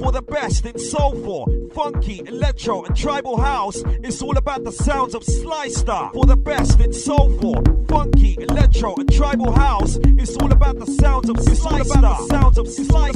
for the best in soulful, funky, electro, and tribal house. It's all about the sounds of Sly Star for the best in soulful, funky, electro, and tribal house. It's all about the sounds of Sly Star. Sounds of Sly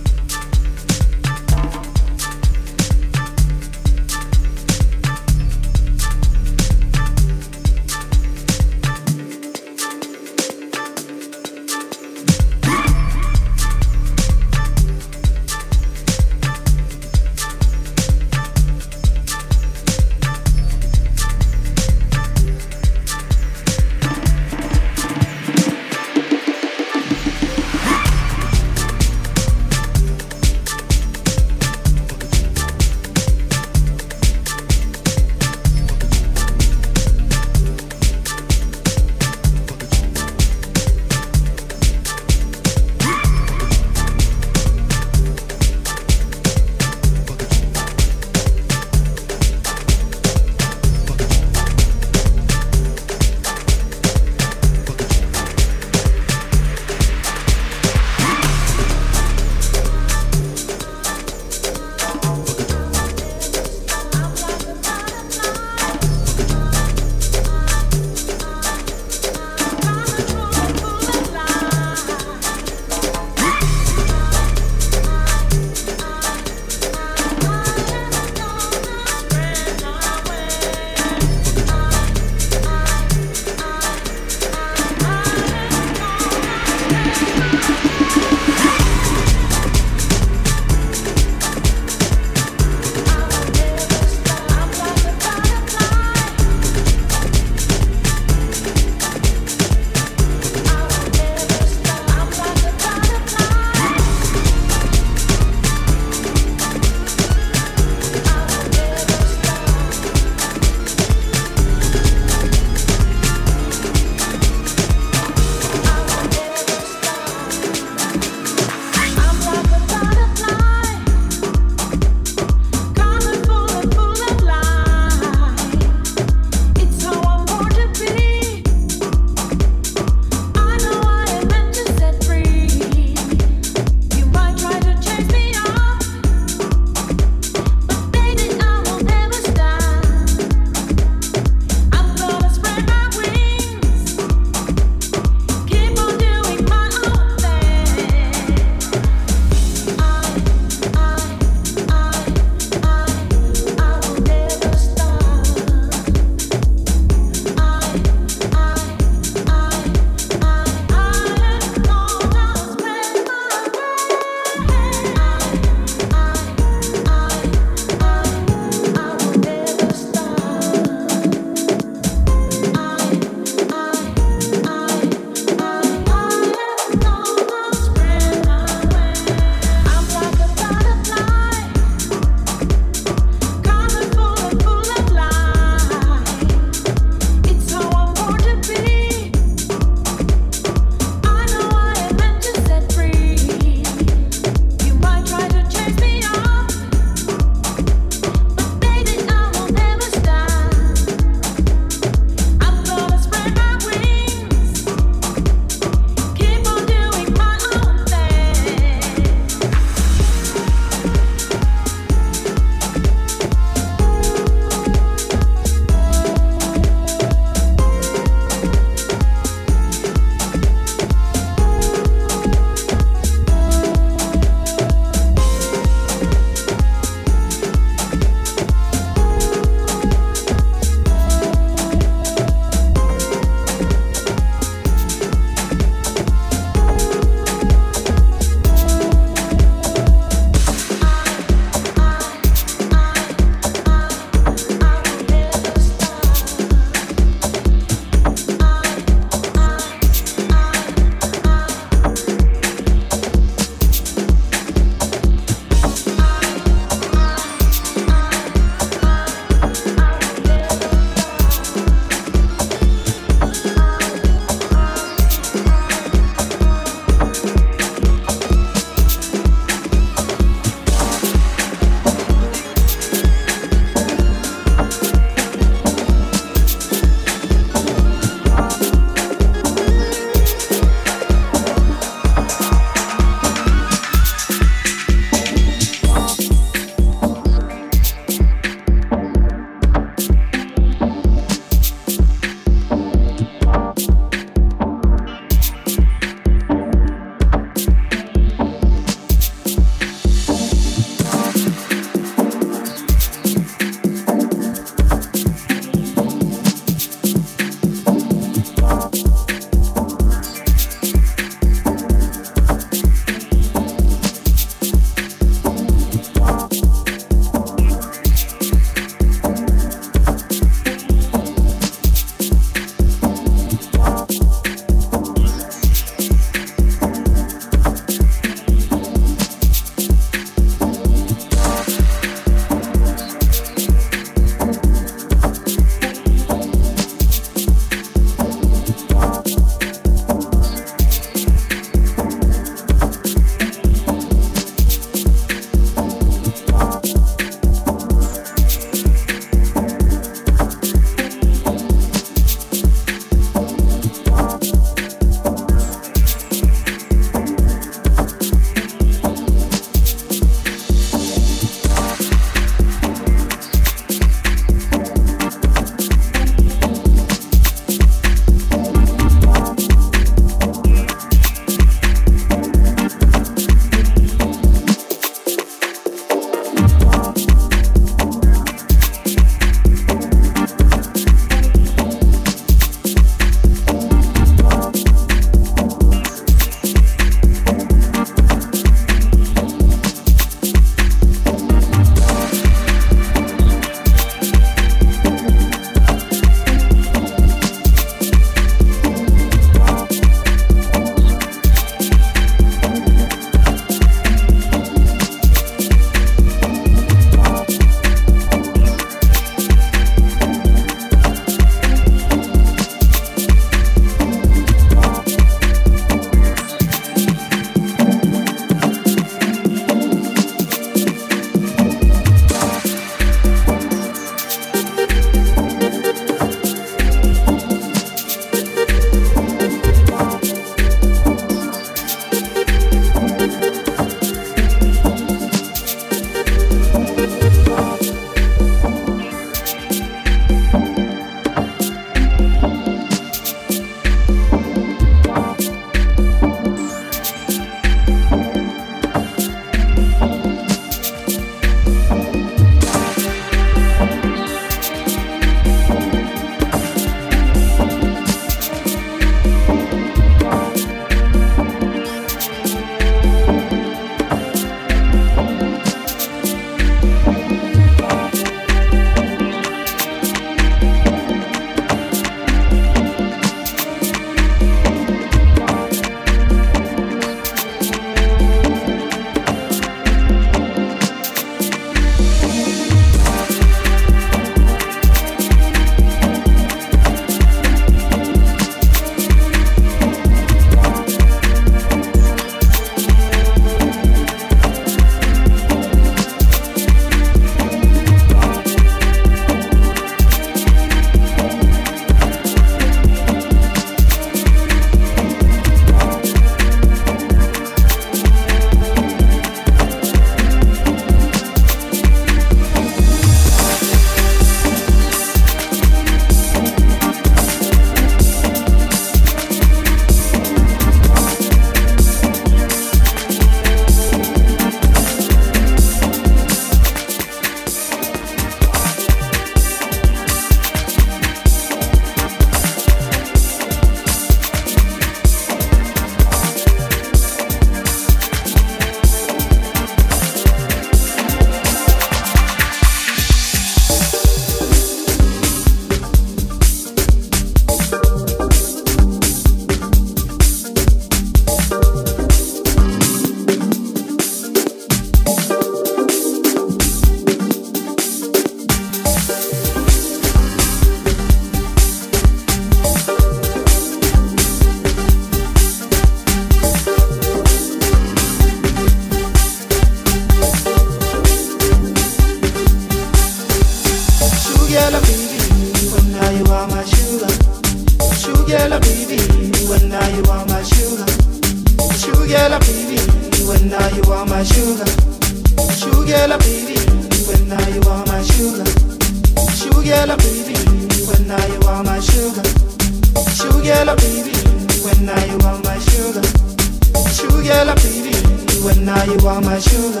Sugar baby, when now you are my sugar.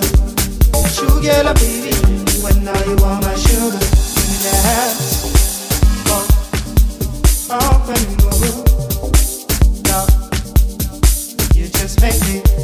Sugar baby, when now you are my sugar. Yeah. Oh, oh, when no, you just make me.